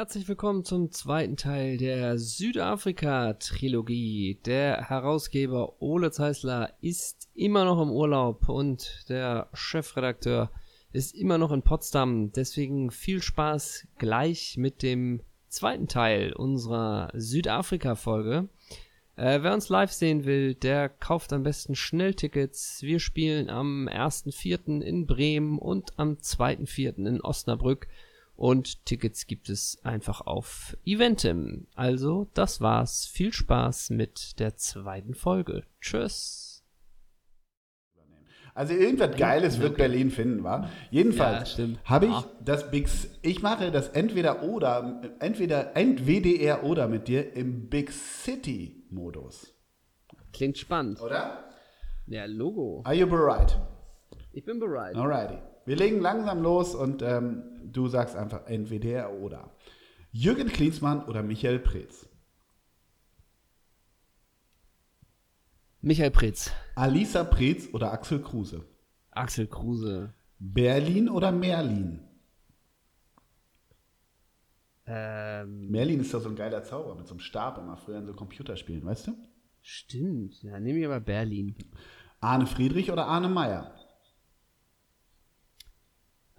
Herzlich willkommen zum zweiten Teil der Südafrika-Trilogie. Der Herausgeber Ole Zeisler ist immer noch im Urlaub und der Chefredakteur ist immer noch in Potsdam. Deswegen viel Spaß gleich mit dem zweiten Teil unserer Südafrika-Folge. Äh, wer uns live sehen will, der kauft am besten Schnelltickets. Wir spielen am 1.4. in Bremen und am 2.4. in Osnabrück. Und Tickets gibt es einfach auf Eventim. Also, das war's. Viel Spaß mit der zweiten Folge. Tschüss. Also irgendwas Geiles wird. Berlin finden, wa? Jedenfalls Ja, habe ich Ah. das Big ich mache das entweder oder entweder entweder oder mit dir im Big City Modus, Klingt spannend. oder? Ja, Logo. Are you bereit? Ich bin bereit. Alrighty. Wir legen langsam los und ähm, du sagst einfach entweder oder. Jürgen Klinsmann oder Michael Preetz? Michael Pretz. Alisa Preetz oder Axel Kruse? Axel Kruse. Berlin oder Merlin? Ähm, Merlin ist doch so ein geiler Zauber mit so einem Stab immer früher in so Computerspielen, weißt du? stimmt. Ja, nehme ich aber Berlin. Arne Friedrich oder Arne Meyer?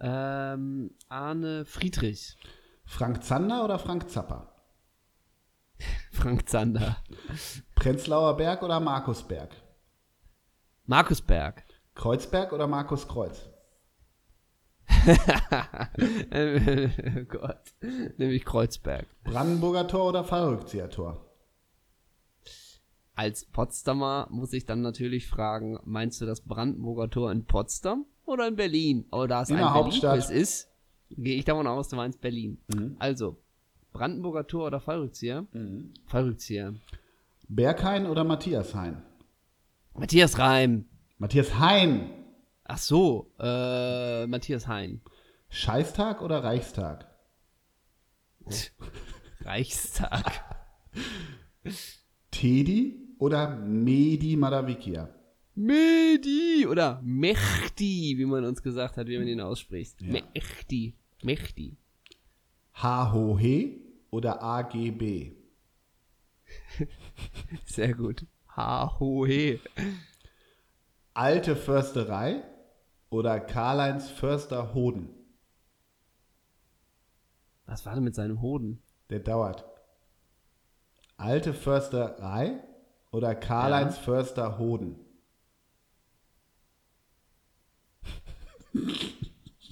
Ähm, Arne Friedrich. Frank Zander oder Frank Zapper? Frank Zander. Prenzlauer Berg oder Markus Berg? Markus Berg. Kreuzberg oder Markus Kreuz? oh Gott. Nämlich Kreuzberg. Brandenburger Tor oder Fallrückzieher-Tor? Als Potsdamer muss ich dann natürlich fragen, meinst du das Brandenburger Tor in Potsdam oder in Berlin? Oh, da es In ein der Hauptstadt. Berlin-Quiz ist, gehe ich davon aus, du meinst Berlin. Mhm. Also, Brandenburger Tor oder Fallrückzieher? Fallrückzieher. Berghain oder Matthias Hein? Matthias Reim. Matthias Hein. Ach so, äh, Matthias Hein. Scheißtag oder Reichstag? Reichstag. Tedi oder Medi Madavikia? Mehdi oder Mechti, wie man uns gesagt hat, wie man ihn ausspricht. Ja. Mechti. Mechti. HOHE oder AGB? Sehr gut. Ha, ho, he. Alte Försterei oder Karl-Heinz Förster Hoden? Was war denn mit seinem Hoden? Der dauert. Alte Försterei oder Karl-Heinz Förster Hoden?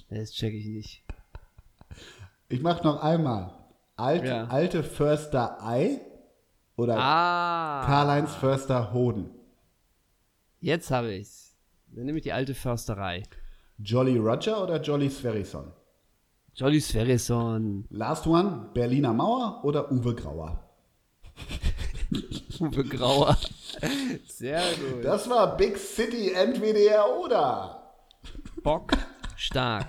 Das check ich nicht. Ich mach noch einmal. Alte, Ja. alte Försterei oder Ah. Karl-Heinz Förster Hoden? Jetzt habe ich's. Dann nehme ich die alte Försterei. Jolly Roger oder Jolly Sverrisson? Jolly Sverrisson. Last one, Berliner Mauer oder Uwe Grauer? Uwe Grauer. Sehr gut. Das war Big City entweder oder. Bock stark.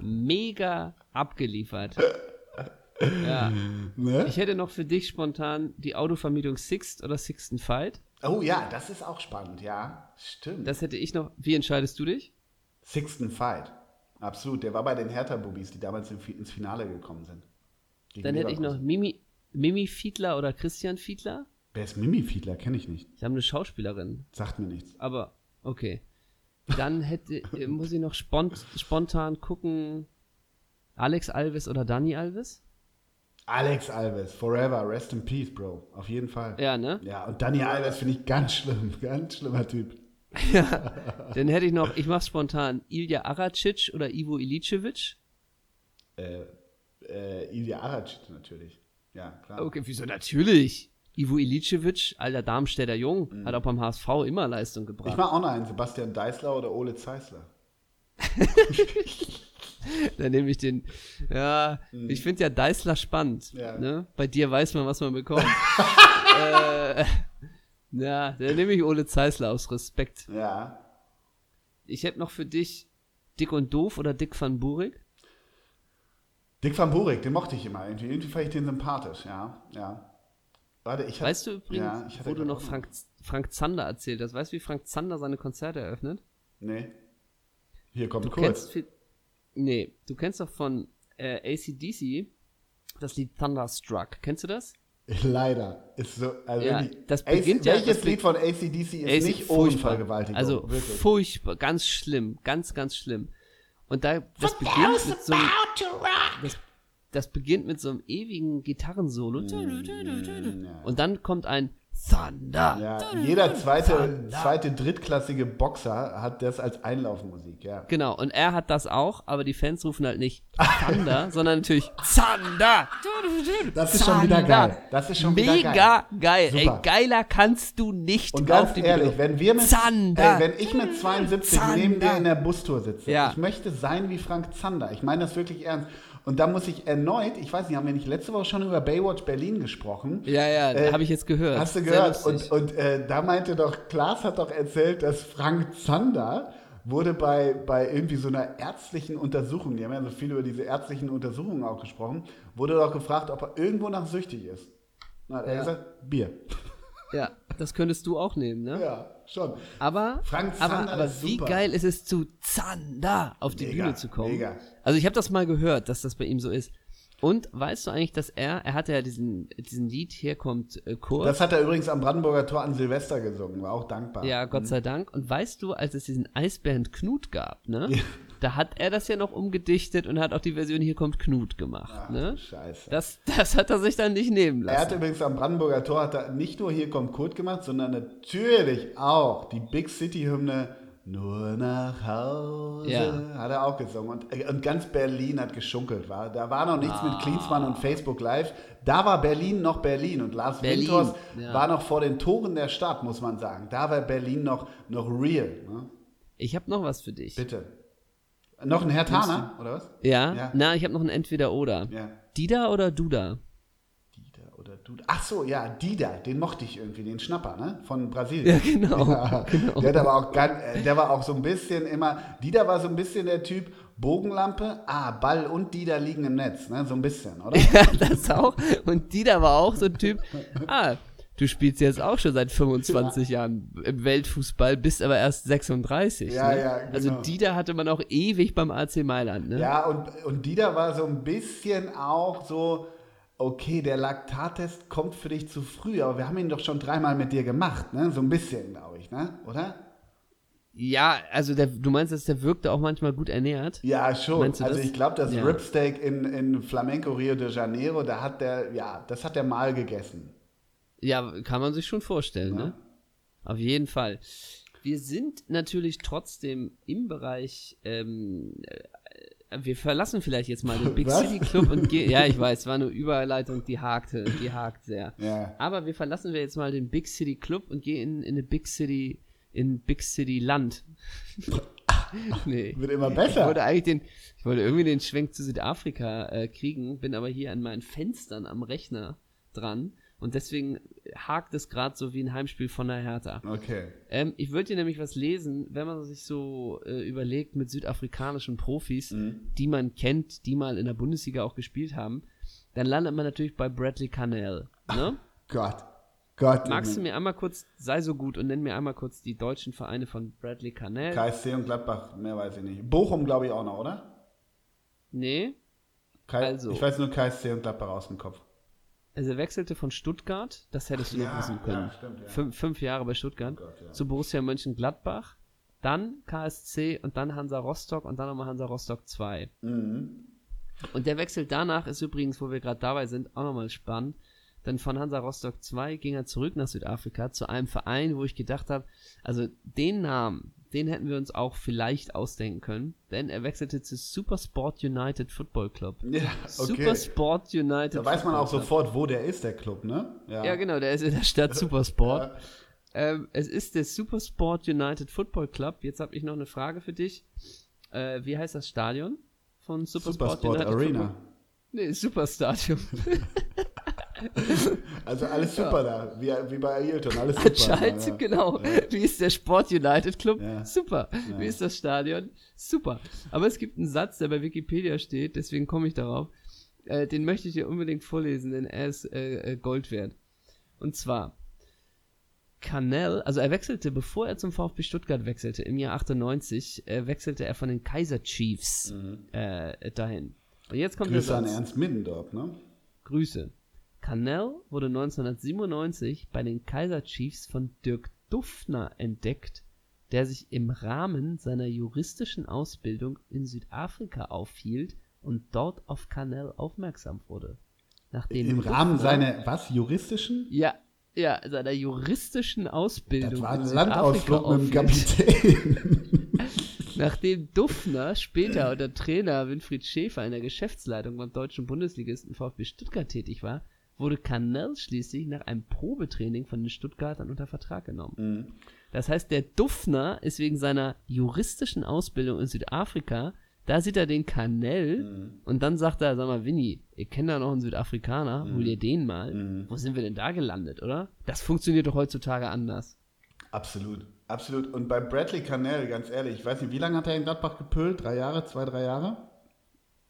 Mega abgeliefert. Ja. Ne? Ich hätte noch für dich spontan die Autovermietung Sixt oder Sixt and Fight. Oh ja, das ist auch spannend, ja. Stimmt. Das hätte ich noch. Wie entscheidest du dich? Sixten Fight. Absolut. Der war bei den Hertha-Bubis, die damals ins Finale gekommen sind. Gegen Dann hätte ich noch. Mimi, Mimi Fiedler oder Christian Fiedler. Wer ist Mimi Fiedler? Kenne ich nicht. Sie haben eine Schauspielerin. Sagt mir nichts. Aber okay. Dann hätte, äh, muss ich noch spont, spontan gucken. Alex Alves oder Dani Alves? Alex Alves, forever, rest in peace, Bro. Auf jeden Fall. Ja, ne? Ja, und Dani Alves finde ich ganz schlimm. Ganz schlimmer Typ. Dann hätte ich noch, ich mach's spontan, Ilja Aracic oder Ivo Ilicevic. Äh, äh, Ilya Aracic natürlich. Ja, klar. Okay, wieso natürlich? Ivo Ilicevic, alter Darmstädter Jung, hat auch beim HSV immer Leistung Ich gebracht. mache auch noch einen. Sebastian Deißler oder Ole Zeisler. Dann nehme ich den. Ja, ich finde ja Deißler spannend. Mhm. Ja. Ne? Bei dir weiß man, was man bekommt. äh, ja, dann nehme ich Ole Zeisler aus Respekt. Ja. Ich hätte noch für dich Dick und Doof oder Dick van Burik. Dick van Burik, den mochte ich immer. Irgendwie, irgendwie fand ich den sympathisch, ja. Ja. Warte, ich hab- Weißt du übrigens, ja, ich wo du noch Frank, Frank Zander erzählt hast? Weißt du, wie Frank Zander seine Konzerte eröffnet? Nee. Hier kommt Du kurz. kennst. Nee, du kennst doch von äh, ACDC Das Lied Thunderstruck. Kennst du das? Leider. Ist so, also Ja, wirklich- das AC beginnt ja- welches das Lied von ACDC ist Ey, nicht. Unfallgewaltigung? Also wirklich. furchtbar, ganz schlimm, ganz, ganz schlimm. Und da, das beginnt mit so einem, das, das beginnt mit so einem ewigen Gitarrensolo. Und dann kommt ein Thunder. Mm, Ja, jeder zweite, zweite drittklassige Boxer hat das als Einlaufmusik, ja. Genau, und er hat das auch, aber die Fans rufen halt nicht Thunder, sondern natürlich Thunder. Das ist schon wieder Thunder. geil. Das ist schon wieder Mega geil. geil. Super. Ey, geiler kannst du nicht Und auf ganz die ehrlich, Bühne. wenn wir mit, Zander. ey, wenn ich mit 72 Zander. neben dir in der Bustour sitze, Ja. ich möchte sein wie Frank Zander. Ich meine das wirklich ernst. Und da muss ich erneut, ich weiß nicht, haben wir nicht letzte Woche schon über Baywatch Berlin gesprochen? Ja, ja, Äh, habe ich jetzt gehört. Hast du gehört? Und, und äh, da meinte doch, Klaas hat doch erzählt, dass Frank Zander wurde bei, bei irgendwie so einer ärztlichen Untersuchung, die haben ja so viel über diese ärztlichen Untersuchungen auch gesprochen, wurde doch gefragt, ob er irgendwo nach süchtig ist. Na, hat er Ja. gesagt, Bier. Ja, das könntest du auch nehmen, ne? Ja, schon. Aber, Frank aber, Zander aber ist wie geil ist es, zu Zander auf die Mega, Bühne zu kommen? mega. Also ich habe das mal gehört, dass das bei ihm so ist. Und weißt du eigentlich, dass er, er hatte ja diesen, diesen Lied, hier kommt äh, Kurt. Das hat er übrigens am Brandenburger Tor an Silvester gesungen, war auch dankbar. ja, Gott sei Dank. Und weißt du, als es diesen Eisbären Knut gab, ne? Da hat er das ja noch umgedichtet und hat auch die Version Hier kommt Knut gemacht, Ach, ne? Scheiße. Das, das hat er sich dann nicht nehmen Er hat lassen. übrigens am Brandenburger Tor hat er nicht nur Hier kommt Kurt gemacht, sondern natürlich auch die Big City-Hymne Nur nach Hause Ja. hat er auch gesungen. Und, äh, und ganz Berlin hat geschunkelt. War. Da war noch nichts mit Klinsmann und Facebook Live. Da war Berlin noch Berlin. Und Lars Berlin, Winters ja. war noch vor den Toren der Stadt, muss man sagen. Da war Berlin noch, noch real. Ne? Ich habe noch was für dich. Bitte. Noch ein Herr Tana, oder was? Ja? Ja. Na, ich habe noch ein Entweder-Oder. Ja. Dida oder Duda? Dieter oder du. Ach so, ja, Dida, den mochte ich irgendwie, den Schnapper, ne? Von Brasilien. Ja, genau. Ja, genau. Der, hat aber auch ganz, äh, der war auch so ein bisschen immer, Dida war so ein bisschen der Typ, Bogenlampe, ah, Ball und Dida liegen im Netz, ne? So ein bisschen, oder? Ja, das auch. Und Dida war auch so ein Typ. Ah, du spielst jetzt auch schon seit 25 Jahren im Weltfußball, bist aber erst 36. Ja, ne? ja, Also genau. Dida hatte man auch ewig beim AC Mailand, ne? Ja, und, und Dida war so ein bisschen auch so, okay, der Laktattest kommt für dich zu früh, aber wir haben ihn doch schon dreimal mit dir gemacht, ne? So ein bisschen, glaube ich, ne? Oder? Ja, also der, du meinst, dass der wirkte auch manchmal gut ernährt? Ja, schon. Also das? ich glaube, das Ja. Ripsteak in, in Flamenco Rio de Janeiro, da hat der, ja, das hat der mal gegessen. Ja, kann man sich schon vorstellen, Ja. ne? Auf jeden Fall. Wir sind natürlich trotzdem im Bereich, ähm, äh, wir verlassen vielleicht jetzt mal den Big Was? City Club und gehen, ja, ich weiß, war eine Überleitung, die hakte, die hakt sehr. Ja. Aber wir verlassen wir jetzt mal den Big City Club und gehen in, in eine Big City, in Big City Land. nee. Wird immer Ich besser. wollte eigentlich den, ich wollte irgendwie den Schwenk zu Südafrika äh, kriegen, bin aber hier an meinen Fenstern am Rechner dran und deswegen hakt es gerade so wie ein Heimspiel von der Hertha. Okay. Ähm, ich würde dir nämlich was lesen, wenn man sich so äh, überlegt mit südafrikanischen Profis, die man kennt, die mal in der Bundesliga auch gespielt haben, dann landet man natürlich bei Bradley Cannell. Ne? Gott. Gott. Magst du mir einmal kurz, sei so gut und nenn mir einmal kurz die deutschen Vereine von Bradley Cannell? KSC und Gladbach, mehr weiß ich nicht. Bochum, glaube ich, auch noch, oder? Nee, Kai Also. Ich weiß nur KSC und Gladbach aus dem Kopf. Also er wechselte von Stuttgart, das hättest du noch Ja, wissen können. ja, stimmt, ja. Fünf, fünf Jahre bei Stuttgart. Oh Gott. Zu Borussia Mönchengladbach, dann KSC und dann Hansa Rostock und dann nochmal Hansa Rostock 2. Mhm. Und der Wechsel danach ist übrigens, wo wir gerade dabei sind, auch nochmal spannend. Denn von Hansa Rostock 2 ging er zurück nach Südafrika zu einem Verein, wo ich gedacht habe, also den Namen, den hätten wir uns auch vielleicht ausdenken können. Denn er wechselte zu Supersport United Football Club. Ja, okay. Supersport United Da weiß man auch Club. sofort, wo der ist, der Club, ne? Ja, genau, der ist in der Stadt Supersport. Ja. ähm, es ist der Supersport United Football Club. Jetzt habe ich noch eine Frage für dich. Äh, wie heißt das Stadion von Supersport, Supersport United Arena. Football? Nee, Superstadion. Also alles super da, wie, wie bei Ailton, alles super. Anscheinend, ja. genau. Wie ist der Sport United Club? Ja. Super. Wie ist das Stadion? Super. Aber es gibt einen Satz, der bei Wikipedia steht, deswegen komme ich darauf. Äh, den möchte ich dir unbedingt vorlesen, denn er ist äh, äh, Gold wert. Und zwar, Canel, also er wechselte, bevor er zum VfB Stuttgart wechselte, im Jahr 98, äh, wechselte er von den Kaiser Chiefs äh, dahin. Und jetzt kommt Mhm. Grüße an. Ernst Middendorf, ne? Grüße. Cannell wurde 1997 bei den Kaiser Chiefs von Dirk Duffner entdeckt, der sich im Rahmen seiner juristischen Ausbildung in Südafrika aufhielt und dort auf Cannell aufmerksam wurde. Nachdem Im Rahmen seiner, was, juristischen? Ja, ja, seiner juristischen Ausbildung. Das war ein Landausflug mit dem Kapitän. Nachdem Duffner später unter Trainer Winfried Schäfer in der Geschäftsleitung beim deutschen Bundesligisten VfB Stuttgart tätig war, wurde Cannell schließlich nach einem Probetraining von den Stuttgartern unter Vertrag genommen. Mhm. Das heißt, der Duffner ist wegen seiner juristischen Ausbildung in Südafrika, da sieht er den Cannell mhm. und dann sagt er, sag mal, Winnie, ihr kennt da noch einen Südafrikaner, mhm. hol dir den mal. Mhm. Wo sind wir denn da gelandet, oder? Das funktioniert doch heutzutage anders. Absolut, absolut. Und bei Bradley Cannell, ganz ehrlich, ich weiß nicht, wie lange hat er in Gladbach gepölt? Drei Jahre, zwei, drei Jahre?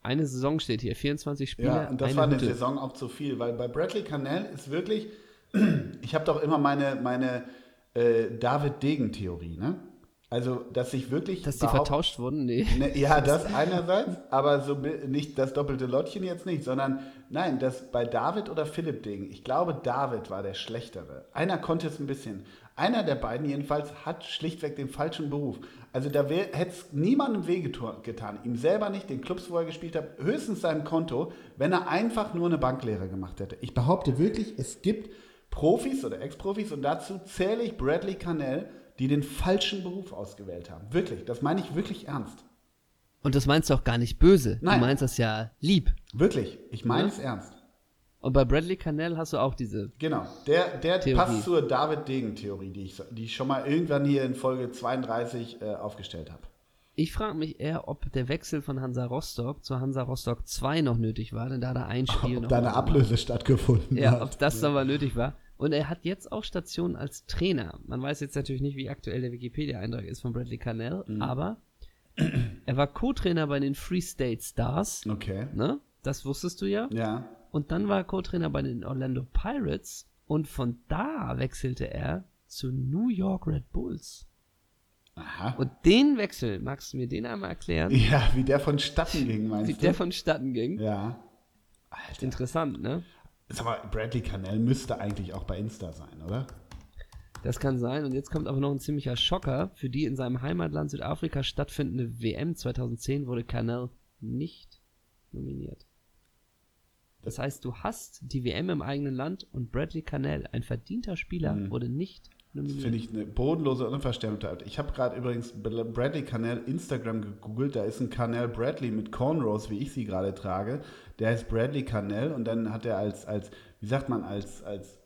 Eine Saison steht hier, 24 Spiele. Ja, und das war eine Hütte. Saison auch zu viel, weil bei Bradley Cannell ist wirklich, ich habe doch immer meine, meine äh, David-Degen-Theorie, ne? Also, dass sich wirklich. Dass die vertauscht wurden? Nee. Ne, ja, das einerseits, aber so nicht das doppelte Lottchen jetzt nicht, sondern nein, das bei David oder Philipp Degen. Ich glaube, David war der Schlechtere. Einer konnte es ein bisschen. Einer der beiden jedenfalls hat schlichtweg den falschen Beruf. Also da hätte es niemandem wehgetan. Ihm selber nicht, den Clubs, wo er gespielt hat, höchstens seinem Konto, wenn er einfach nur eine Banklehre gemacht hätte. Ich behaupte wirklich, es gibt Profis oder Ex-Profis und dazu zähle ich Bradley Cannell, die den falschen Beruf ausgewählt haben. Wirklich, das meine ich wirklich ernst. Und das meinst du auch gar nicht böse. Nein. Du meinst das ja lieb. Wirklich, ich meine ja? es ernst. Und bei Bradley Cannell hast du auch diese. Genau, der, der passt zur David-Degen-Theorie, die ich, die ich schon mal irgendwann hier in Folge 32 äh, aufgestellt habe. Ich frage mich eher, ob der Wechsel von Hansa Rostock zu Hansa Rostock 2 noch nötig war, denn da er ein Spiel ob noch. Da eine Ablöse stattgefunden ja, hat. Ja, ob das ja. aber nötig war. Und er hat jetzt auch Stationen als Trainer. Man weiß jetzt natürlich nicht, wie aktuell der Wikipedia-Eintrag ist von Bradley Cannell, mhm. aber er war Co-Trainer bei den Free State Stars. Okay. Ne? Das wusstest du ja. Ja. Und dann war er Co-Trainer bei den Orlando Pirates und von da wechselte er zu New York Red Bulls. Aha. Und den Wechsel, magst du mir den einmal erklären? Ja, wie der vonstatten ging, meinst wie du? Wie der vonstatten ging? Ja. Alter. Interessant, ne? Sag mal, Bradley Cannell müsste eigentlich auch bei Insta sein, oder? Das kann sein. Und jetzt kommt aber noch ein ziemlicher Schocker. Für die in seinem Heimatland Südafrika stattfindende WM 2010 wurde Cannell nicht nominiert. Das heißt, du hast die WM im eigenen Land und Bradley Cannell, ein verdienter Spieler, mhm. wurde nicht nominiert. Finde ich eine bodenlose Unverschämtheit. Ich habe gerade übrigens Bradley Cannell Instagram gegoogelt. Da ist ein Cannell Bradley mit Cornrows, wie ich sie gerade trage. Der heißt Bradley Cannell und dann hat er als, als wie sagt man, als, als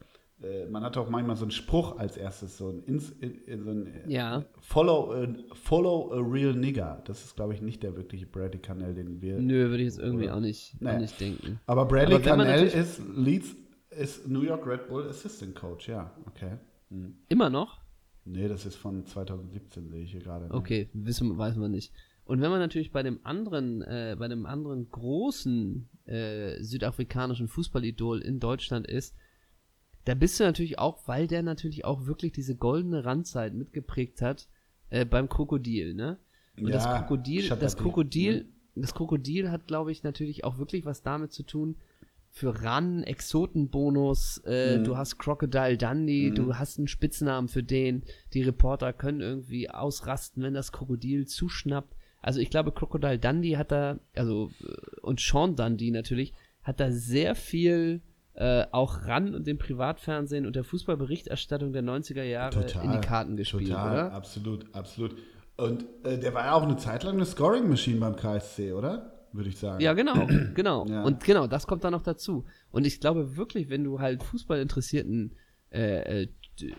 man hat auch manchmal so einen Spruch als erstes, so ein, Ins, so ein ja. follow, a, follow a real nigger. Das ist, glaube ich, nicht der wirkliche Bradley Cannell, den wir. Nö, würde ich jetzt irgendwie auch nicht, naja. auch nicht denken. Aber Bradley Aber Cannell ist Leeds, ist New York Red Bull Assistant Coach, ja, okay. Hm. Immer noch? Nee, das ist von 2017, sehe ich hier gerade. Okay, wissen, weiß man nicht. Und wenn man natürlich bei dem anderen, äh, bei dem anderen großen äh, südafrikanischen Fußballidol in Deutschland ist, da bist du natürlich auch, weil der natürlich auch wirklich diese goldene Randzeit mitgeprägt hat, äh, beim Krokodil, ne? Und ja, das Krokodil, das Krokodil, das Krokodil hat, glaube ich, natürlich auch wirklich was damit zu tun, für RAN, Exotenbonus, äh, mhm. du hast Crocodile Dundee, mhm. du hast einen Spitznamen für den, die Reporter können irgendwie ausrasten, wenn das Krokodil zuschnappt. Also ich glaube, Crocodile Dundee hat da, also äh, und Sean Dundee natürlich, hat da sehr viel äh, auch ran und dem Privatfernsehen und der Fußballberichterstattung der 90er Jahre total, in die Karten gespielt, total, oder? Absolut, absolut. Und äh, der war ja auch eine Zeit lang eine Scoring-Maschine beim KSC, oder? Würde ich sagen. Ja, genau, genau. Ja. Und genau, das kommt dann noch dazu. Und ich glaube wirklich, wenn du halt Fußballinteressierten äh, äh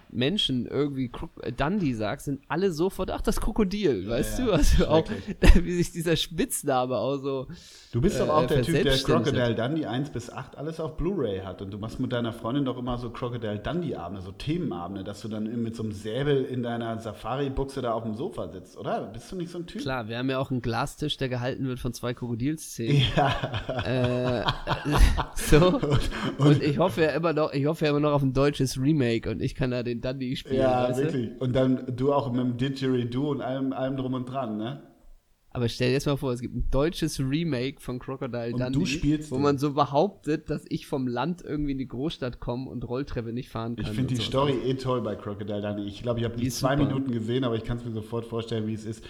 Menschen irgendwie äh, Dundee sagst, sind alle sofort, ach, das Krokodil, weißt ja, du? Also auch, wie sich dieser Spitzname auch so. Du bist doch auch äh, der Typ, der Crocodile Dundee 1 bis 8 alles auf Blu-ray hat. Und du machst mit deiner Freundin doch immer so Crocodile Dundee-Abende, so Themenabende, dass du dann mit so einem Säbel in deiner Safari-Buchse da auf dem Sofa sitzt, oder? Bist du nicht so ein Typ? Klar, wir haben ja auch einen Glastisch, der gehalten wird von zwei Krokodilszenen. Ja. Äh, so. Und, und, und, ich hoffe ja immer noch, ich hoffe ja immer noch auf ein deutsches Remake und ich kann da den Dundee spielen. Ja, wirklich. Du? Und dann du auch mit dem Didgeridoo und allem, allem drum und dran, ne? Aber stell dir jetzt mal vor, es gibt ein deutsches Remake von Crocodile Und Dundee, wo man so behauptet, dass ich vom Land irgendwie in die Großstadt komme und Rolltreppe nicht fahren kann. Ich finde die so. Story eh toll bei Crocodile Dundee. Ich glaube, ich habe Die die zwei super. Minuten gesehen, aber ich kann es mir sofort vorstellen, wie es ist.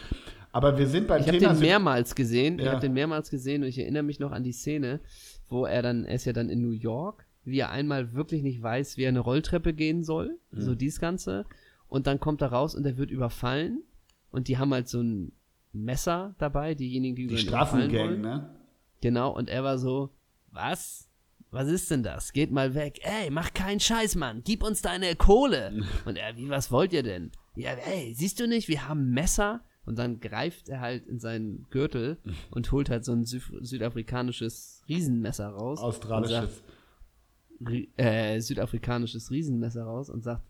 Aber wir sind beim Ich habe Thema den mehrmals gesehen. Ich Ja. habe den mehrmals gesehen und ich erinnere mich noch an die Szene, wo er dann, er ist ja dann in New York, wie er einmal wirklich nicht weiß, wie er eine Rolltreppe gehen soll, Mhm. so dies Ganze. Und dann kommt er raus und er wird überfallen und die haben halt so ein Messer dabei, diejenigen, die, die über ihn überfallen Straßengang, wollen. ne? Genau, und er war so, was? Was ist denn das? Geht mal weg. Ey, mach keinen Scheiß, Mann. Gib uns deine Kohle. Und er, wie, was wollt ihr denn? Ja, ey, siehst du nicht, wir haben Messer. Und dann greift er halt in seinen Gürtel und holt halt so ein Süd südafrikanisches Riesenmesser raus. Australisches. Äh, südafrikanisches Riesenmesser raus und sagt,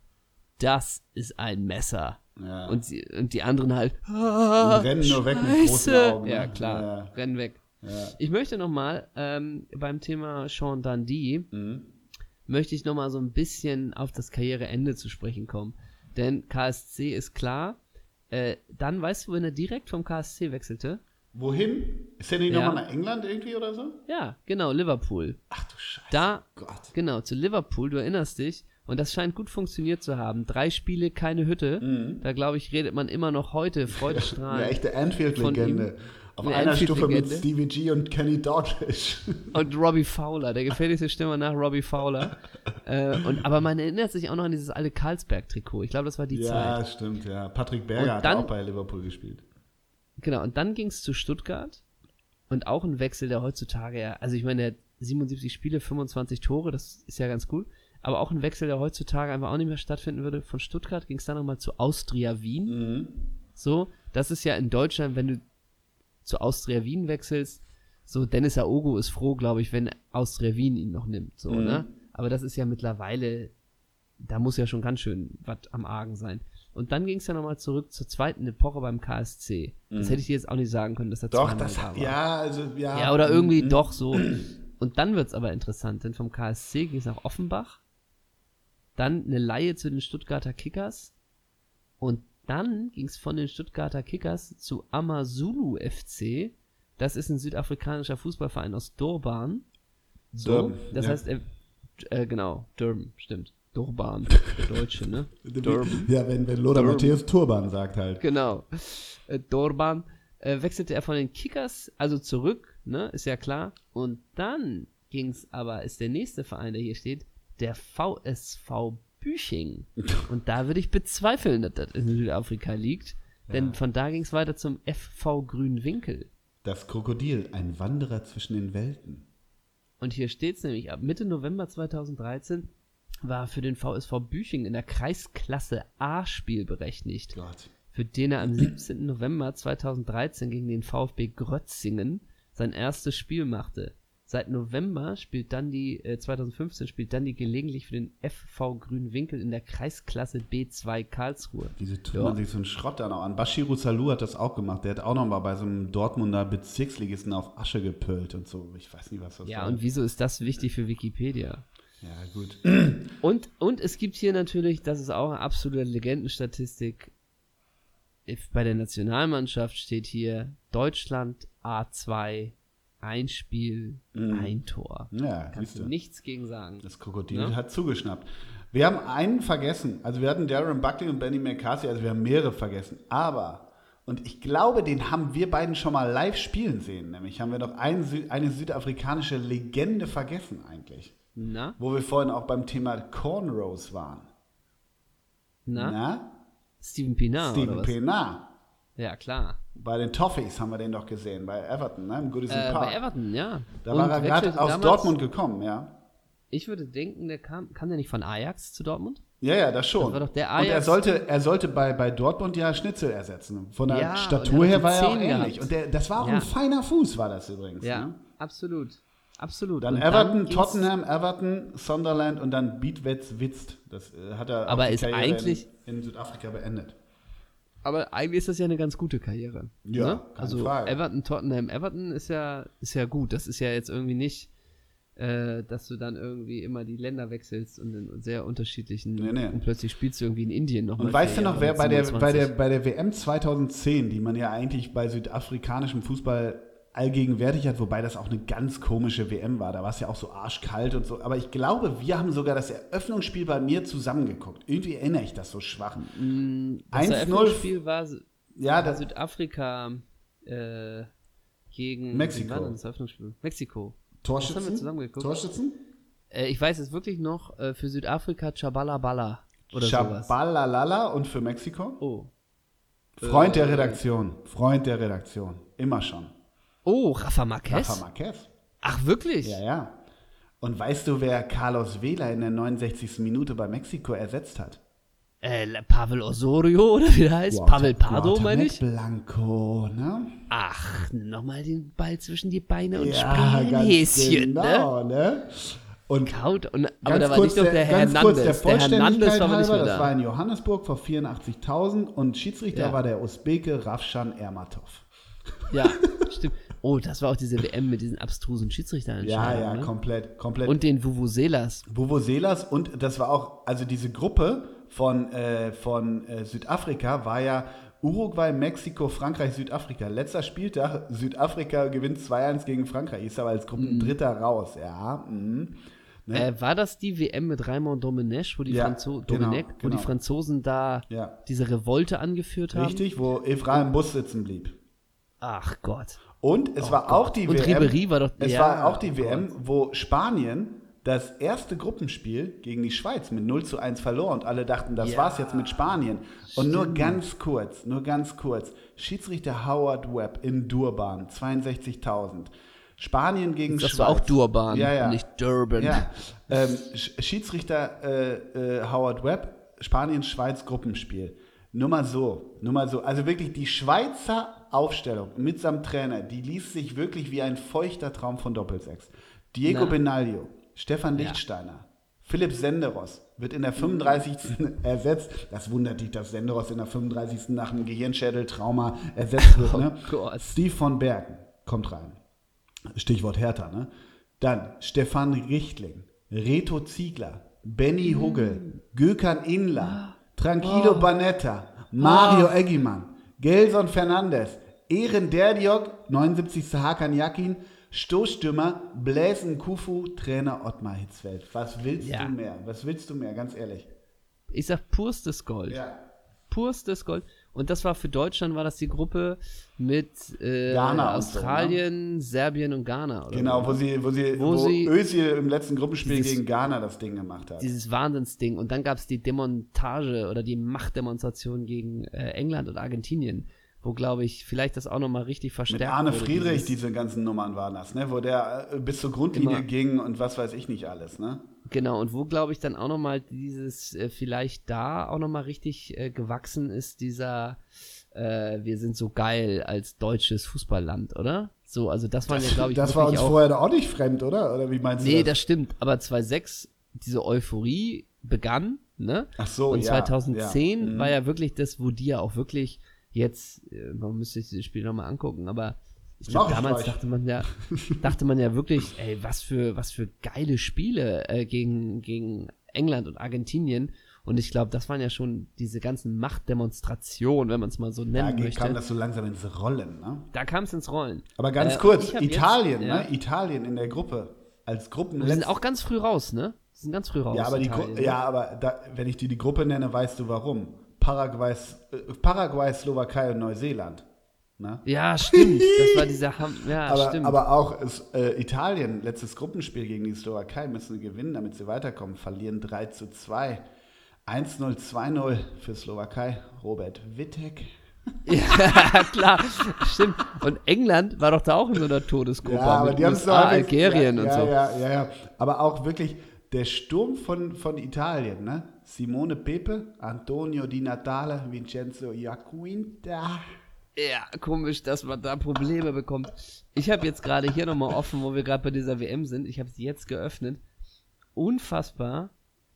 das ist ein Messer. Ja. Und, sie, und die anderen halt, ah, rennen nur weg mit großen Augen? Ja, klar, Ja. rennen weg. ja. Ich möchte nochmal ähm, beim Thema Sean Dundee, Mhm. möchte ich nochmal so ein bisschen auf das Karriereende zu sprechen kommen. Denn KSC ist klar. Äh, dann weißt du, wenn er direkt vom KSC wechselte? Wohin? Ist der nicht Ja. nochmal nach England irgendwie oder so? Ja, genau, Liverpool. Ach du Scheiße. Da, Gott. genau, zu Liverpool, du erinnerst dich. Und das scheint gut funktioniert zu haben. Drei Spiele, keine Hütte. Mhm. Da, glaube ich, redet man immer noch heute Eine freudestrahlend. echte Anfield-Legende. Auf Eine einer Stufe mit. Stevie G und Kenny Doddridge. Und Robbie Fowler, der gefährlichste Stürmer nach Robbie Fowler. äh, und, aber man erinnert sich auch noch an dieses alte Karlsberg-Trikot. Ich glaube, das war die ja, Zeit. stimmt, ja. Patrick Berger Und hat dann- auch bei Liverpool gespielt. Genau, und dann ging es zu Stuttgart. Und auch ein Wechsel, der heutzutage ja, also ich meine, der hat 77 Spiele, 25 Tore, das ist ja ganz cool. Aber auch ein Wechsel, der heutzutage einfach auch nicht mehr stattfinden würde. Von Stuttgart ging es dann nochmal zu Austria Wien. Mhm. So, das ist ja in Deutschland, wenn du zu Austria Wien wechselst, so Dennis Aogo ist froh, glaube ich, wenn Austria Wien ihn noch nimmt, so, Mhm. ne? Aber das ist ja mittlerweile, da muss ja schon ganz schön was am Argen sein. Und dann ging es ja nochmal zurück zur zweiten Epoche beim KSC. Das hätte ich dir jetzt auch nicht sagen können, dass er Mhm. Doch, das da war. ja, also, ja. Ja, oder irgendwie Mhm. doch so. Und dann wird's aber interessant, denn vom KSC ging es nach Offenbach, dann eine Laie zu den Stuttgarter Kickers und dann ging es von den Stuttgarter Kickers zu Amazulu FC. Das ist ein südafrikanischer Fußballverein aus Durban. So, Durban, das ja. heißt, er, äh, genau, Durban, stimmt. Durban, der Deutsche, ne? Durban. Ja, wenn, wenn Lothar Durban. Matthäus Turban sagt halt. Genau. Äh, Dorban äh, wechselte er von den Kickers, also zurück, ne, ist ja klar. Und dann ging's aber, ist der nächste Verein, der hier steht, der VSV Büching. Und da würde ich bezweifeln, dass das in Südafrika liegt. Denn von da ging's weiter zum FV Grünwinkel. Das Krokodil, ein Wanderer zwischen den Welten. Und hier steht's nämlich, ab Mitte November 2013 war für den VSV Büching in der Kreisklasse A spielberechtigt. Gott. für den er am 17. November 2013 gegen den VfB Grötzingen sein erstes Spiel machte. Seit November spielt dann die, äh, 2015 spielt dann die gelegentlich für den FV Grünwinkel in der Kreisklasse B2 Karlsruhe. Wieso tut Ja. man sich so einen Schrott da noch an? Bashiru Salou hat das auch gemacht. Der hat auch noch mal bei so einem Dortmunder Bezirksligisten auf Asche gepölt und so. Ich weiß nicht, was das Ja, war. und wieso ist das wichtig für Wikipedia? Ja, gut. Und, und es gibt hier natürlich, das ist auch eine absolute Legendenstatistik, bei der Nationalmannschaft steht hier Deutschland A2, ein Spiel, ein Tor. Ja, Kannst du nichts gegen sagen. Das Krokodil Ja. hat zugeschnappt. Wir haben einen vergessen. Also wir hatten Darren Buckley und Benny McCarthy, also wir haben mehrere vergessen. Aber, und ich glaube, den haben wir beiden schon mal live spielen sehen. Nämlich haben wir noch einen, Sü- eine südafrikanische Legende vergessen eigentlich. Na? Wo wir vorhin auch beim Thema Cornrows waren. Na? Na? Steven Pinar Steven was? Pienaar. Ja, klar. Bei den Toffees haben wir den doch gesehen, bei Everton, ne? im Goodison Äh, Park. bei Everton, ja. da Und war er gerade aus Dortmund gekommen, ja. Ich würde denken, der kam, kam der nicht von Ajax zu Dortmund? Ja, ja, das schon. Das war doch der und er Ajax- sollte, er sollte bei, bei Dortmund ja Schnitzel ersetzen. Von der Ja, Statur er her war er auch ähnlich. gehabt. Und der, das war auch Ja. ein feiner Fuß, war das übrigens. Ja, Ne? absolut. Absolut. Dann Und Everton, ging's- Tottenham, Everton, Sunderland und dann Beatwetz Witzt. Das äh, hat er Aber ist Karriere eigentlich- in, in Südafrika beendet. Aber eigentlich ist das ja eine ganz gute Karriere. Ja, ne? keine Also Frage. Everton, Tottenham, Everton ist ja, ist ja gut. Das ist ja jetzt irgendwie nicht äh, dass du dann irgendwie immer die Länder wechselst und in sehr unterschiedlichen Nee, nee. und plötzlich spielst du irgendwie in Indien nochmal. Und weißt du noch, wer bei der, bei, der, bei der WM 2010, die man ja eigentlich bei südafrikanischem Fußball allgegenwärtig hat, wobei das auch eine ganz komische WM war, da war es ja auch so arschkalt und so, aber ich glaube, wir haben sogar das Eröffnungsspiel bei mir zusammengeguckt. Irgendwie erinnere ich das so schwach. das 1-0 Spiel war, Ja, war das, Südafrika äh, gegen Mexiko. das Eröffnungsspiel? Mexiko. Das haben wir Torschützen? zusammengeguckt. Torschützen? Äh, ich weiß es wirklich noch äh, für Südafrika Chabala Bala oder sowas. Schabalalala und für Mexiko? Oh. Freund Äh, der Redaktion. Freund der Redaktion. Immer schon. Oh, Rafa Marquez? Rafa Marquez. Ach, wirklich? Ja, ja. Und weißt du, wer Carlos Vela in der 69. Minute bei Mexiko ersetzt hat? Äh, Pavel Osorio oder wie der heißt? Pavel Pardo, meine ich? Blanco, ne? Ach, nochmal den Ball zwischen die Beine und ja, ganz Häschen, ne? genau, ne? Und Kaut. Und, aber da war kurz nicht der, ganz kurz Hernandez. der Der, Hernandez war nicht halber, das da. war in Johannesburg vor 84.000 und Schiedsrichter Ja. war der Usbeke Rafshan Ermatov. Ja, stimmt. Oh, das war auch diese WM mit diesen abstrusen Schiedsrichtern. Ja, ja, ne? komplett, komplett. Und den Vuvuzelas. Vuvuzelas und das war auch, also diese Gruppe von, äh, von äh, Südafrika war ja Uruguay, Mexiko, Frankreich, Südafrika. Letzter Spieltag, Südafrika gewinnt 2-1 gegen Frankreich, ist aber als Gruppendritter raus. Ja, mhm. Ne? Äh, war das die WM mit Raymond Domenech, wo die, Ja, Franzo genau, Domenech, wo genau. die Franzosen da Ja. diese Revolte angeführt haben? Richtig, wo Evra im Bus sitzen blieb. Ach Gott. Und es war auch die Und WM. Ribéry war doch- Es ja, war auch die oh WM, wo Spanien das erste Gruppenspiel gegen die Schweiz mit 0 zu 1 verlor und alle dachten, das Ja, war's jetzt mit Spanien. Und nur ganz kurz, nur ganz kurz. Schiedsrichter Howard Webb in Durban, 62.000. Spanien gegen Das Schweiz. war auch Durban, ja, ja. nicht Durban. Ja. Ähm, Sch- Schiedsrichter äh, äh, Howard Webb, Spanien-Schweiz Gruppenspiel. Nur mal so, nur mal so. Also wirklich die Schweizer Aufstellung mit seinem Trainer, die liest sich wirklich wie ein feuchter Traum von Doppelsechs. Diego Na. Benaglio, Stefan Ja. Lichtsteiner, Philipp Senderos wird in der 35. ersetzt. Das wundert dich, dass Senderos in der 35. nach einem Gehirnschädeltrauma ersetzt wird. Ne? Oh Gott. Steve von Bergen kommt rein. Stichwort Hertha, ne? Dann Stefan Richtling, Reto Ziegler, Benny Huggel, Gökhan Inler, Tranquilo Banetta, Mario Eggimann, Gelson Fernandes, Ehren Derdiok, 79. Hakan Yakin, Stoßstürmer, Bläsen Kufu, Trainer Ottmar Hitzfeld. Was willst Ja. du mehr? Was willst du mehr? Ganz ehrlich. Ich sag purstes Gold. Ja. Purstes Gold. Und das war für Deutschland, war das die Gruppe mit äh, Ghana und so, ne? Australien, Serbien und Ghana. Oder Genau, wo sie, wo sie, Wo wo, sie- Özil im letzten Gruppenspiel Dieses- gegen Ghana das Ding gemacht hat. Dieses Wahnsinnsding. Und dann gab es die Demontage oder die Machtdemonstration gegen äh, England und Argentinien, wo, glaube ich, vielleicht das auch nochmal richtig verstärkt Mit Arne wurde, Friedrich, dieses- diese ganzen Nummern waren das, ne? Wo der äh, bis zur Grundlinie Immer. ging und was weiß ich nicht alles, ne? Genau, und wo, glaube ich, dann auch nochmal dieses, äh, vielleicht da auch nochmal richtig äh, gewachsen ist, dieser, äh, wir sind so geil als deutsches Fußballland, oder? So, also das waren ja, glaube ich, das war uns auch, vorher auch nicht fremd, oder? Oder wie meinst Nee, du das das? stimmt, aber 2006, diese Euphorie begann, ne? Ach so, Und ja, 2010 ja. Mhm. war ja wirklich das, wo die ja auch wirklich jetzt, äh, man müsste sich dieses Spiel nochmal angucken, aber ich glaube, ich damals gleich. dachte man ja, dachte man ja wirklich, ey, was für, was für geile Spiele äh, gegen, gegen England und Argentinien. Und ich glaube, das waren ja schon diese ganzen Machtdemonstrationen, wenn man es mal so Ja, nennen ge- möchte. kam das so langsam ins Rollen, ne? da kam es ins Rollen. Aber ganz Äh, kurz, ich hab jetzt- Italien, ja. ne? Italien in der Gruppe. Als Die sind auch ganz früh raus, ne? Die sind ganz früh raus. Ja, aber, die Gru Italien, ne? ja, aber da, wenn ich dir die Gruppe nenne, weißt du warum. Paraguay, äh, Paraguay Slowakei und Neuseeland. Ne? Ja, stimmt. Das war dieser Ham Ja, aber, stimmt. aber auch es, äh, Italien, letztes Gruppenspiel gegen die Slowakei, müssen sie gewinnen, damit sie weiterkommen. Verlieren 3 zu 2. 1-0, 2-0 für Slowakei. Robert Wittek. Ja, klar, stimmt. Und England war doch da auch in so einer Todesgruppe Ja, aber mit die haben es Algerien ja, und ja, so. Ja, ja, ja. Aber auch wirklich der Sturm von, von Italien, ne? Simone Pepe, Antonio Di Natale, Vincenzo Iaquinta. Ja, komisch, dass man da Probleme bekommt. Ich habe jetzt gerade hier nochmal offen, wo wir gerade bei dieser WM sind. Ich habe sie jetzt geöffnet. Unfassbar.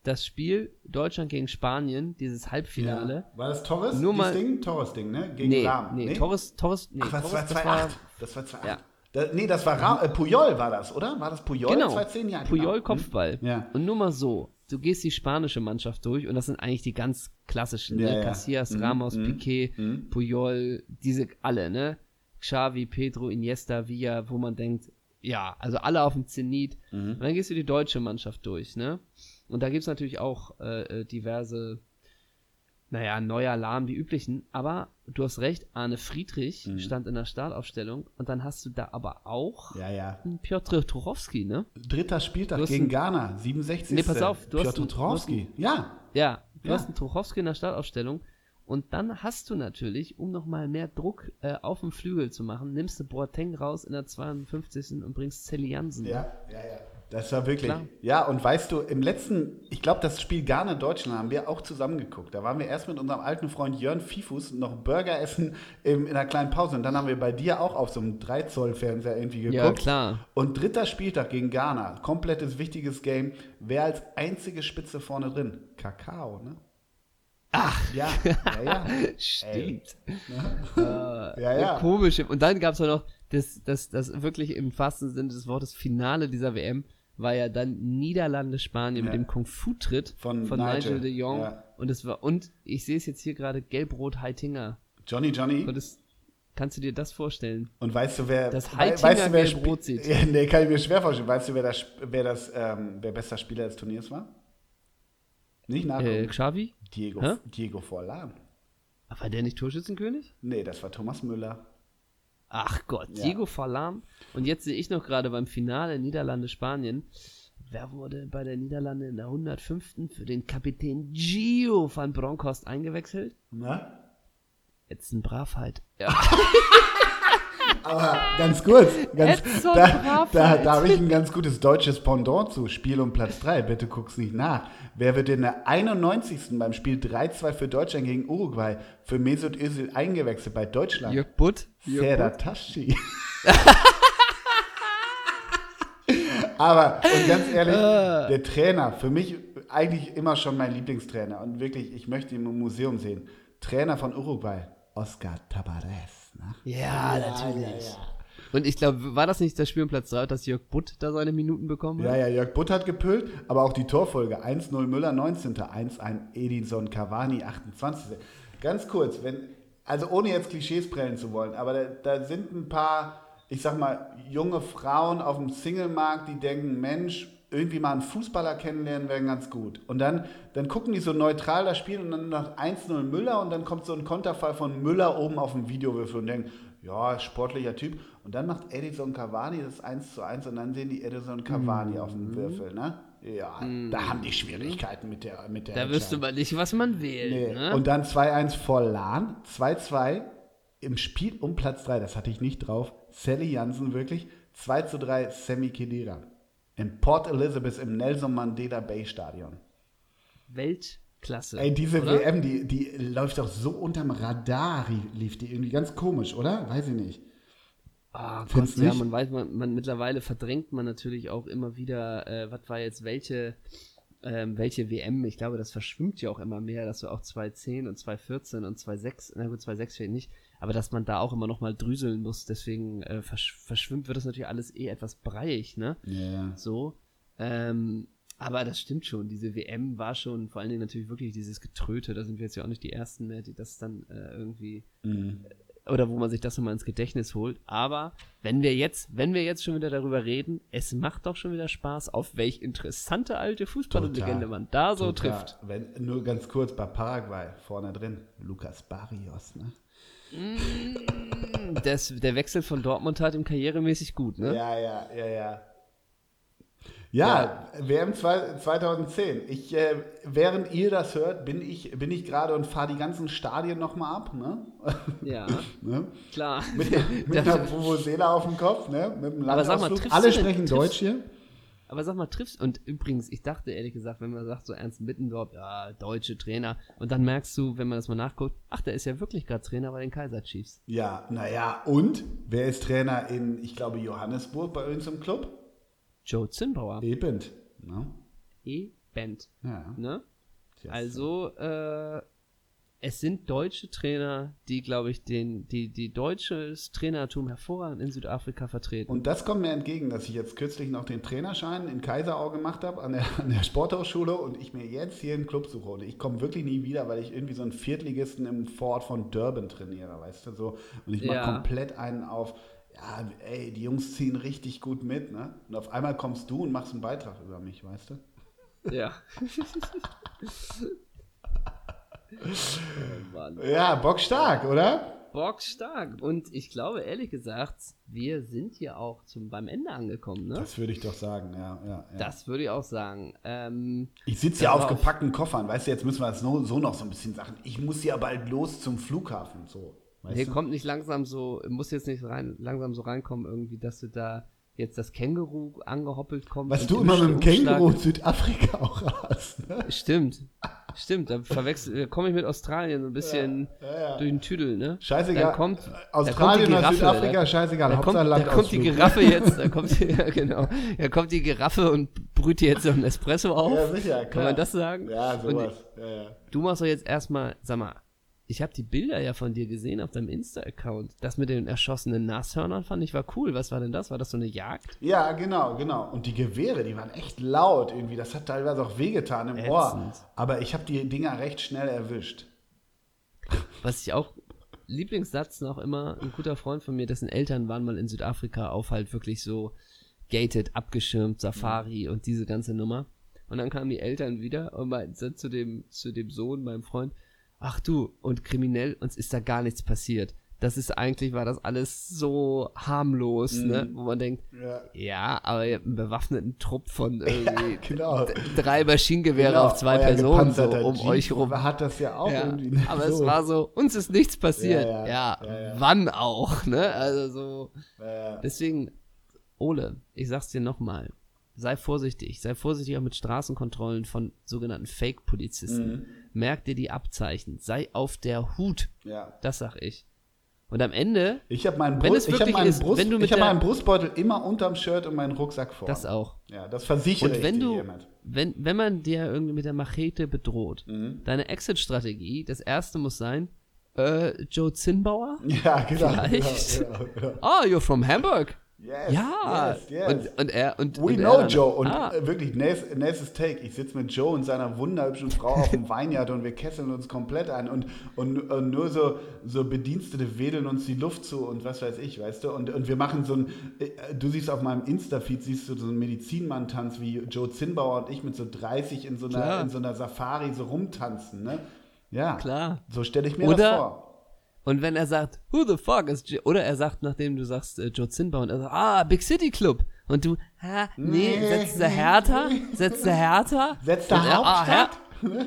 Das Spiel Deutschland gegen Spanien, dieses Halbfinale. Ja. War das Torres? Nur mal- Ding? Torres-Ding, ne? Gegen Nee, Lahm. nee, Torres, Torres, nee, Ach, was Torres, war das 2-8? war, Das war 2-8. Ja. Da, nee, das war Ra äh, Puyol war das, oder? War das Puyol Genau. 2010? Ja, genau. Puyol Kopfball. Ja. Und nur mal so, du gehst die spanische Mannschaft durch und das sind eigentlich die ganz klassischen, Ja, ne? ja. Casillas, Mhm, Ramos, mhm, Piqué, mhm. Puyol, diese alle, ne? Xavi, Pedro, Iniesta, Villa, wo man denkt, ja, also alle auf dem Zenit. Mhm. Und dann gehst du die deutsche Mannschaft durch, ne? Und da gibt's natürlich auch äh, äh, diverse, naja, neuer Alarm, die üblichen. Aber du hast recht, Arne Friedrich Mhm. stand in der Startaufstellung und dann hast du da aber auch Ja, ja. einen Piotr Tuchowski, ne? Dritter Spieltag hast gegen einen- Ghana, 67. Nee, pass auf, du hast Piotr einen- Tuchowski. Ja, Ja, du Ja. hast einen Tuchowski in der Startaufstellung und dann hast du natürlich, um nochmal mehr Druck äh, auf dem Flügel zu machen, nimmst du Boateng raus in der 52. und bringst Sally Jansen. Ja, ja, ja. Das war wirklich. Klar. Ja, und weißt du, im letzten, ich glaube, das Spiel Ghana-Deutschland haben wir auch zusammen geguckt. Da waren wir erst mit unserem alten Freund Jörn Fifus noch Burger essen im, in einer kleinen Pause. Und dann haben wir bei dir auch auf so einem 3-Zoll-Fernseher irgendwie geguckt. Ja, klar. Und dritter Spieltag gegen Ghana, komplettes wichtiges Game. Wer als einzige Spitze vorne drin? Kakao, ne? Ach, Ja, ja, ja. stimmt. ja, ja. Komisch. Und dann gab es noch das, das, das wirklich im wahrsten Sinne des Wortes Finale dieser WM war ja dann Niederlande, Spanien Ja. mit dem Kung-Fu-Tritt Von von, Nigel, Nigel de Jong. ja. Und es war, und ich sehe es jetzt hier gerade, Gelb-Rot Heitinger. Johnny, Johnny. Das, kannst du dir das vorstellen? Und weißt du, wer. Das Heitinger weißt du, wer gelb-rot sieht. Ja, nee, kann ich mir schwer vorstellen. Weißt du, wer das, wer das, ähm, wer bester Spieler des Turniers war? Nicht nachgucken. Äh, Xavi? Diego, Hä? Diego Forlan. War der nicht Torschützenkönig? Nee, das war Thomas Müller. Ach Gott, Ja. Diego Forlan. Und jetzt sehe ich noch gerade beim Finale Niederlande-Spanien. Wer wurde bei der Niederlande in der 105. für den Kapitän Gio van Bronckhorst eingewechselt? Na? Edson Bravheit. Ja. Aber ganz kurz, ganz, Edson da, da, da habe ich ein ganz gutes deutsches Pendant zu. Spiel um Platz 3. Bitte guck's nicht nach. Wer wird in der 91. beim Spiel 3-2 für Deutschland gegen Uruguay für Mesut Özil eingewechselt bei Deutschland? Jörg Butt. Serdar. Taschi. Aber, und ganz ehrlich, Äh. der Trainer, für mich eigentlich immer schon mein Lieblingstrainer. Und wirklich, ich möchte ihn im Museum sehen. Trainer von Uruguay, Oscar Tabarez. Ne? Ja, natürlich. Und ich glaube, war das nicht das Spiel um Platz 3, dass Jörg Butt da seine Minuten bekommen Ja, hat? ja, Jörg Butt hat gepüllt, aber auch die Torfolge. 1-0 Müller, 19. 1-1 Edinson Cavani, 28. Ganz kurz, wenn, also ohne jetzt Klischees prellen zu wollen, aber da, da sind ein paar, ich sag mal, junge Frauen auf dem Singlemarkt, die denken, Mensch, irgendwie mal einen Fußballer kennenlernen wäre ganz gut. Und dann, dann gucken die so neutral das Spiel und dann noch 1-0 Müller und dann kommt so ein Konterfall von Müller oben auf dem Videowürfel und denken, ja, sportlicher Typ. Und dann macht Edison Cavani das 1 zu 1 und dann sehen die Edison Cavani auf dem Würfel, ne? Ja, da haben die Schwierigkeiten mit der mit der Da wüsste man nicht, was man wählt. Nee. Ne? Und dann 2-1 vor Lahn, 2-2 im Spiel um Platz 3, das hatte ich nicht drauf. Sally Jansen wirklich, 2 zu 3 Sammy Khedira. In Port Elizabeth im Nelson Mandela Bay Stadion. Weltklasse. Ey, diese oder? WM, die, die läuft doch so unterm Radar, lief die irgendwie ganz komisch, oder? Weiß ich nicht. Ah, Gott, Findest du ja, man weiß, man, man mittlerweile verdrängt man natürlich auch immer wieder, äh, was war jetzt welche, ähm, welche WM, ich glaube, das verschwimmt ja auch immer mehr, dass du auch 2010 und 2014 und 2006, na gut, 2006 vielleicht nicht, aber dass man da auch immer noch mal drüseln muss, deswegen äh, versch verschwimmt wird das natürlich alles eh etwas breiig, ne? Ja. So. Ähm, aber das stimmt schon, diese WM war schon vor allen Dingen natürlich wirklich dieses Getröte, da sind wir jetzt ja auch nicht die Ersten mehr, die das dann äh, irgendwie Mhm. Oder wo man sich das nochmal ins Gedächtnis holt. Aber wenn wir jetzt, wenn wir jetzt schon wieder darüber reden, es macht doch schon wieder Spaß, auf welch interessante alte Fußballlegende man da so Total. trifft. Wenn, nur ganz kurz bei Paraguay vorne drin. Lukas Barrios, ne? Das, der Wechsel von Dortmund tat ihm karrieremäßig gut, ne? Ja, ja, ja, ja. Ja, WM zwei- 2010. Ich, äh, während ihr das hört, bin ich, bin ich gerade und fahre die ganzen Stadien nochmal ab. Ne? Ja, ne? klar. Mit, mit einer Vuvuzela auf dem Kopf, ne? mit dem Aber sag mal, Landausflug. Alle denn- sprechen triffst- Deutsch hier. Aber sag mal, triffst und übrigens, ich dachte ehrlich gesagt, wenn man sagt, so Ernst Mittendorf, ja, deutsche Trainer, und dann merkst du, wenn man das mal nachguckt, ach, der ist ja wirklich gerade Trainer bei den Kaiser Chiefs. Ja, naja, und wer ist Trainer in, ich glaube, Johannesburg bei uns im Club? Joe Zinnbauer. Eben. Ne? E-Band. Ja. Ne? Also, äh, es sind deutsche Trainer, die, glaube ich, den, die, die deutsches Trainertum hervorragend in Südafrika vertreten. Und das kommt mir entgegen, dass ich jetzt kürzlich noch den Trainerschein in Kaiserau gemacht habe an der, an der Sporthochschule und ich mir jetzt hier einen Club suche. Und ich komme wirklich nie wieder, weil ich irgendwie so einen Viertligisten im Vorort von Durban trainiere, weißt du so. Und ich mache Ja. komplett einen auf, ja, ey, die Jungs ziehen richtig gut mit, ne? Und auf einmal kommst du und machst einen Beitrag über mich, weißt du? Ja. oh. Ja, bockstark, oder? Bockstark. Und ich glaube, ehrlich gesagt, wir sind hier auch zum, beim Ende angekommen, ne? Das würde ich doch sagen, ja, ja. ja. Das würde ich auch sagen. Ähm, Ich sitze ja auf gepackten Koffern, weißt du, jetzt müssen wir so, so noch so ein bisschen sagen. Ich muss ja bald los zum Flughafen, so. Weißt hier du? kommt nicht langsam so, muss jetzt nicht rein, langsam so reinkommen, irgendwie, dass du da jetzt das Känguru angehoppelt kommt. Was und du im immer mit dem Känguru in Südafrika auch hast. Ne? Stimmt. Stimmt, da verwechsel, komme ich mit Australien so ein bisschen Ja, ja. durch den Tüdel, ne? Scheißegal. Dann kommt, Australien da kommt Giraffe, Südafrika, da, scheißegal. da kommt, da kommt die. Giraffe jetzt, da kommt die, ja, genau. Da kommt die Giraffe und brüht dir jetzt so einen Espresso auf. Ja, sicher, klar. Kann man das sagen? Ja, Und sowas. Ja, ja. du machst doch jetzt erstmal, sag mal, ich habe die Bilder ja von dir gesehen auf deinem Insta-Account. Das mit den erschossenen Nashörnern fand ich war cool. Was war denn das? War das so eine Jagd? ja, genau, genau. Und die Gewehre, die waren echt laut irgendwie. Das hat teilweise auch wehgetan im Ohr. Ätzend. Aber ich habe die Dinger recht schnell erwischt. Was ich auch, Lieblingssatz noch immer, ein guter Freund von mir, dessen Eltern waren mal in Südafrika auf halt wirklich so gated, abgeschirmt, Safari und diese ganze Nummer. Und dann kamen die Eltern wieder und meinten zu dem, zu dem Sohn, meinem Freund, ach du, und kriminell, uns ist da gar nichts passiert. Das ist eigentlich, war das alles so harmlos, ne? Wo man denkt, Ja. ja, aber ihr habt einen bewaffneten Trupp von irgendwie Genau. d- drei Maschinengewehre Genau, auf zwei Personen so um Jeep euch rum. Hat das ja auch Ja, irgendwie. ne? aber so. es war so, uns ist nichts passiert. Ja, Ja, ja, ja, ja. wann auch, ne? Also so. Ja, ja. Deswegen, Ole, ich sag's dir nochmal. Sei vorsichtig. Sei vorsichtig auch mit Straßenkontrollen von sogenannten Fake-Polizisten. Mhm. Merk dir die Abzeichen. Sei auf der Hut. ja. Das sag ich. Und am Ende, Ich habe meinen, Wenn Brust, es ich hab meinen, ist, Brust, wenn du ich hab meinen Brustbeutel immer unterm Shirt und meinen Rucksack vor. das auch. Ja, das versichere Und wenn ich dir du, hiermit. wenn, wenn man dir irgendwie mit der Machete bedroht, Mhm. deine Exit-Strategie, das erste muss sein, äh, Joe Zinnbauer? Ja, genau. Vielleicht. Genau, genau, genau. Ah, you're from Hamburg. Yes, Ja. yes, yes. Und, und er und We und er know dann, Joe. Und ah, äh, wirklich, nächstes, Take. Ich sitze mit Joe und seiner wunderhübschen Frau auf dem Weinjahr und wir kesseln uns komplett an. Und, und, und nur so, so Bedienstete wedeln uns die Luft zu und was weiß ich, weißt du? Und, und wir machen so ein, äh, du siehst auf meinem Insta-Feed, siehst du so einen Medizinmann-Tanz, wie Joe Zinnbauer und ich mit so 30 in so einer, Klar. in so einer Safari so rumtanzen, ne? Ja. Klar. So stelle ich mir Oder- das vor. Und wenn er sagt, who the fuck is Joe? Oder er sagt, nachdem du sagst, äh, Joe Zinnbauer, und er sagt, ah, Big City Club. Und du, ha, nee, Nee. setzt der härter, setzt der härter. Setzt der Und er, ah, Hauptstadt?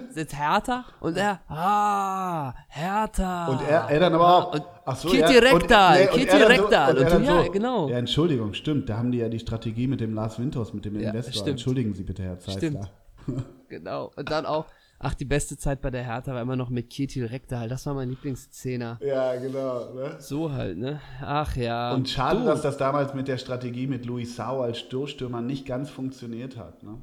Setzt härter. Und er, ah, härter. Und er, er dann aber auch. Und ach so, Kitty und- Rektal, nee, und Kitty er dann Rektal. und Und er du, dann ja, genau. Ja, Entschuldigung, stimmt. Da haben die ja die Strategie mit dem Lars Winters, mit dem Ja, Investor. stimmt. Entschuldigen Sie bitte, Herr Zeissler. Stimmt. Genau. Und dann auch, ach, die beste Zeit bei der Hertha war immer noch mit Kitty Rektal. Das war mein Lieblingsszene. Ja, genau. Ne? So halt, ne? Ach ja. Und schade, Du, dass das damals mit der Strategie mit Louis Sau als Stoßstürmer nicht ganz funktioniert hat. Ne?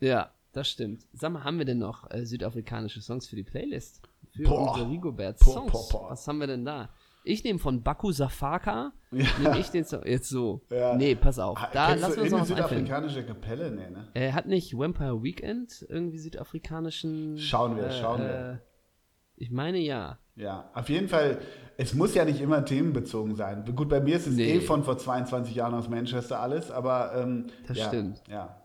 Ja, das stimmt. Sag mal, haben wir denn noch äh, südafrikanische Songs für die Playlist? Für Boah. unsere Rigobert Boah, Songs. boah, boah. Was haben wir denn da? Ich nehme von Baku Safaka, Ja. nehme ich den Song, jetzt so. Ja. Nee, pass auf. Da Kennst lassen wir uns noch südafrikanische Kapelle? Nee, ne? Äh, hat nicht Vampire Weekend irgendwie südafrikanischen. Schauen wir, äh, schauen äh, wir. Ich meine ja. Ja, auf jeden Fall, es muss ja nicht immer themenbezogen sein. Gut, bei mir ist es Nee. eh von vor 22 Jahren aus Manchester alles, aber ähm, Das ja, stimmt. Ja,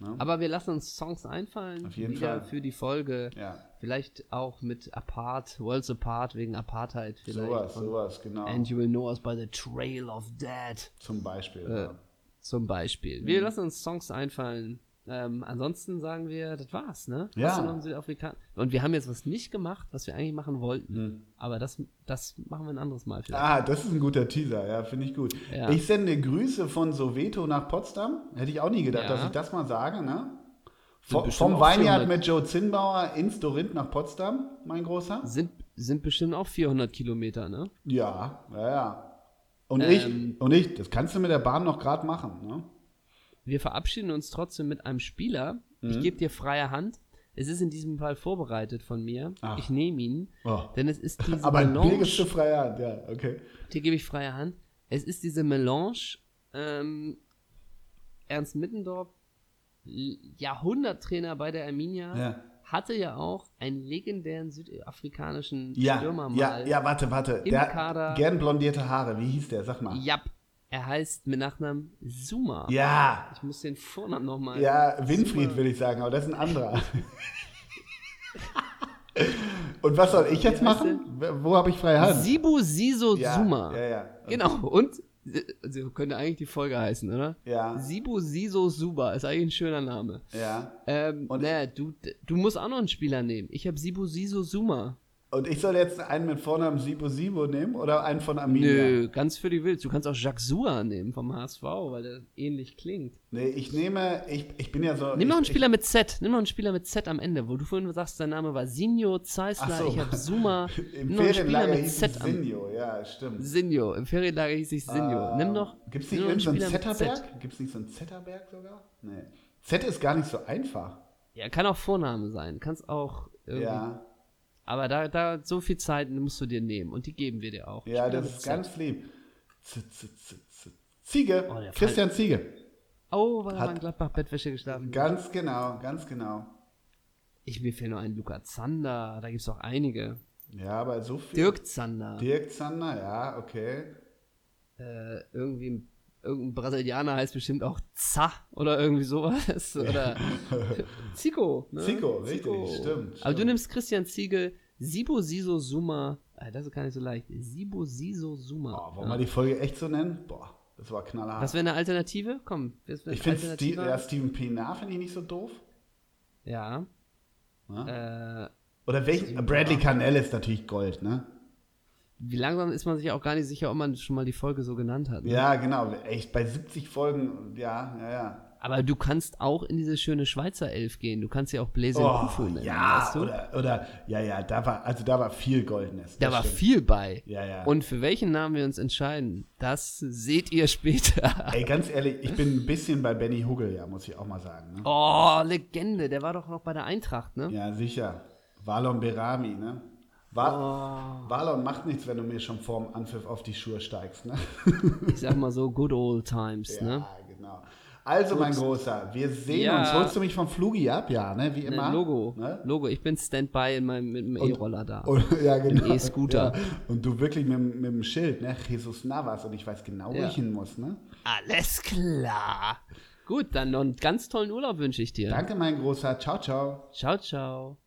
ne? Aber wir lassen uns Songs einfallen. Auf jeden Fall. für die Folge. ja. Vielleicht auch mit Apart, Worlds Apart wegen Apartheid vielleicht. Sowas, von sowas, genau. And you will know us by the trail of dead. Zum Beispiel. Äh, ja. Zum Beispiel. Mhm. Wir lassen uns Songs einfallen. Ähm, ansonsten sagen wir, das war's, ne? Ja. Und wir haben jetzt was nicht gemacht, was wir eigentlich machen wollten. Mhm. Aber das, das machen wir ein anderes Mal vielleicht. Ah, das ist ein guter Teaser, ja, finde ich gut. Ja. Ich sende Grüße von Soweto nach Potsdam. Hätte ich auch nie gedacht, Ja. dass ich das mal sage, ne? Sind Vom, Weinjahr 400. mit Joe Zinnbauer ins Dorint nach Potsdam, mein Großer. Sind, sind bestimmt auch 400 Kilometer, ne? Ja, ja, ja. Und Ähm. ich, und ich, das kannst du mit der Bahn noch gerade machen, ne? Wir verabschieden uns trotzdem mit einem Spieler. Mhm. Ich gebe dir freie Hand. Es ist in diesem Fall vorbereitet von mir. Ach. Ich nehme ihn, Oh. denn es ist diese Aber Melange. du freie Hand, ja, okay. Hier gebe ich freie Hand. Es ist diese Melange. Ähm, Ernst Mittendorf, Jahrhunderttrainer bei der Arminia, Ja. hatte ja auch einen legendären südafrikanischen Ja, Stürmer ja, mal. ja, warte, warte. im Der Kader. gern blondierte Haare, wie hieß der? Sag mal. Jap. Er heißt mit Nachnamen Zuma. Ja, Ich muss den Vornamen nochmal. ja, Winfried will ich sagen, aber das ist ein anderer. Und was soll ich jetzt machen? Wo habe ich freie Hand? Sibu Siso ja, Zuma. Ja, ja. Genau. Und also könnte eigentlich die Folge heißen, oder? Ja, Sibu Siso Suba ist eigentlich ein schöner Name. ja. Ähm, Und- naja, du, du musst auch noch einen Spieler nehmen. Ich habe Sibu Siso Suma. Und ich soll jetzt einen mit Vornamen Sibo Sibo nehmen oder einen von Arminia? Nö, ganz für die Wild. Du kannst auch Jacques Sua nehmen vom HSV, weil der ähnlich klingt. Nee, ich nehme, ich, ich bin ja so. Nimm noch einen ich, Spieler mit Z. Nimm noch einen Spieler mit Z am Ende, wo du vorhin sagst, dein Name war Sinjo Zeisler, so. ich habe Suma. Ich, Im Nimm Ferienlager mit hieß Z am Sinjo, ja, stimmt. Sinjo. Im Ferienlager hieß ich Sinjo. Nimm doch. Gibt es nimm nicht noch einen irgendeinen Spieler mit Z. Zetterberg? Gibt es nicht so einen Zetterberg sogar? Nee. Z ist gar nicht so einfach. Ja, kann auch Vorname sein. Kannst auch irgendwie. Ja, Aber da, da so viel Zeit musst du dir nehmen und die geben wir dir auch. ja, das ist ganz lieb. Z, Z, Z, Z. Ziege, Oh, Christian Ziege. Oh, weil er in Gladbach Bettwäsche geschlafen. hat. Ganz genau, ganz genau. Ich, mir fehlt noch ein Luca Zander, da gibt es auch einige. Ja, aber so viel. Dirk Zander. Dirk Zander, ja, okay. Äh, irgendwie ein- irgendein Brasilianer heißt bestimmt auch Za oder irgendwie sowas. Oder Zico. Ne? Zico, richtig, stimmt, Aber du nimmst Christian Ziegel, Sibo Siso Suma. Das ist gar nicht so leicht. Sibo Siso Suma. Boah, wollen Ja. wir die Folge echt so nennen? Boah, das war knallhart. Was wäre eine Alternative? Komm, ich finde. Steve, ja, Steven Pienaar finde ich nicht so doof. Ja. Äh, Oder welchen? Bradley Carnell ist natürlich Gold, ne? Wie langsam ist man sich auch gar nicht sicher, ob man schon mal die Folge so genannt hat. ne? Ja, genau. Echt, bei 70 Folgen, ja, ja, ja. Aber du kannst auch in diese schöne Schweizer Elf gehen. Du kannst ja auch Blaise Oh, Kufu nennen, ja, weißt du? oder, oder, ja, ja, da war, also da war viel Goldenes. da war stimmt. viel bei. Ja, ja. Und für welchen Namen wir uns entscheiden, das seht ihr später. Ey, ganz ehrlich, ich bin ein bisschen bei Benny Huggel, ja, muss ich auch mal sagen. Ne? Oh, Legende. Der war doch noch bei der Eintracht, ne? Ja, sicher. Valon Berami, ne? Va Oh. Valon macht nichts, wenn du mir schon vorm Anpfiff auf die Schuhe steigst, ne? Ich sag mal so, good old times, ne? Ja, genau. Also, mein Großer, wir sehen Ja. uns. Holst du mich vom Flugi ab? Ja, ne? Wie Ne, immer. Logo. Ne? Logo. Ich bin Standby in meinem, mit dem E-Roller da. Und, ja, genau. E-Scooter. Ja. Und du wirklich mit, mit dem Schild, ne? Jesus Navas. Und ich weiß genau, wo Ja. ich hin muss, ne? Alles klar. Gut, dann noch einen ganz tollen Urlaub wünsche ich dir. Danke, mein Großer. Ciao, ciao. Ciao, ciao.